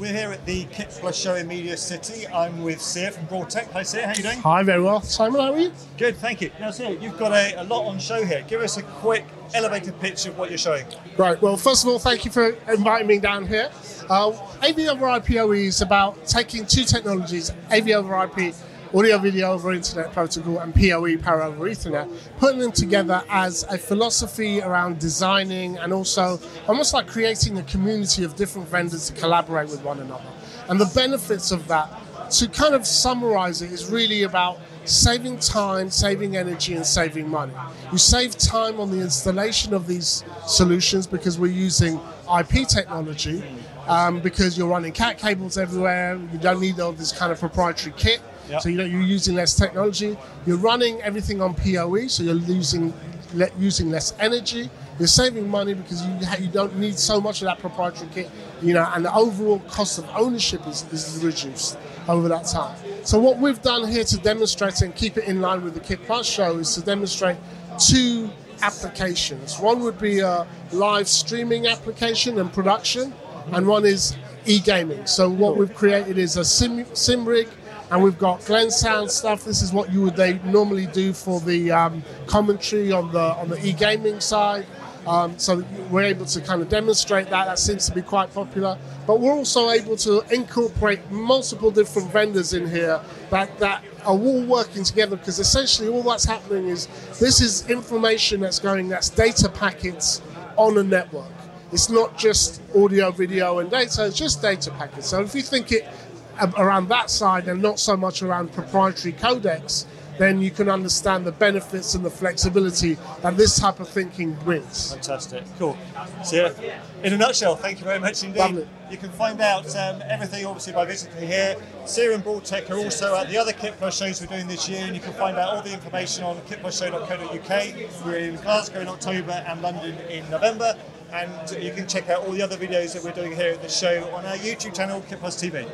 We're here at the Kit Plus show in Media City. I'm with Siya from Broadtek. Hi, Siya. How you doing? Hi, very well. Simon, how are you? Good, thank you. Now, Siya, you've got a, a lot on show here. Give us a quick elevator pitch of what you're showing. Right. Well, first of all, thank you for inviting me down here. Uh, AV over IPOE is about taking two technologies, AV over IP, audio video over Internet Protocol, and PoE, Power over Ethernet, putting them together as a philosophy around designing and also almost like creating a community of different vendors to collaborate with one another. And the benefits of that, to kind of summarize it, is really about saving time, saving energy, and saving money. You save time on the installation of these solutions because we're using IP technology, um, because you're running cat cables everywhere. You don't need all this kind of proprietary kit. Yep. So you know you're using less technology. You're running everything on PoE, so you're losing le- using less energy. You're saving money because you ha- you don't need so much of that proprietary kit. You know, and the overall cost of ownership is, is reduced over that time. So what we've done here to demonstrate and keep it in line with the KitPlus show is to demonstrate two applications. One would be a live streaming application and production, and one is e-gaming. So what we've created is a sim, sim rig, and we've got Glensound stuff. This is what you would they normally do for the um, commentary on the on the e-gaming side. Um, so we're able to kind of demonstrate that. That seems to be quite popular. But we're also able to incorporate multiple different vendors in here that, that are all working together because essentially all that's happening is this is information that's going, that's data packets on a network. It's not just audio, video, and data, it's just data packets. So if you think it around that side and not so much around proprietary codecs, then you can understand the benefits and the flexibility that this type of thinking brings. Fantastic. Cool. So, in a nutshell, thank you very much indeed. Lovely. You can find out um, everything obviously by visiting here. Siya and Broadtek are also at the other KitPlus shows we're doing this year, and you can find out all the information on kitplusshow.co.uk. We're in Glasgow in October and London in November, and you can check out all the other videos that we're doing here at the show on our YouTube channel, KitPlus TV.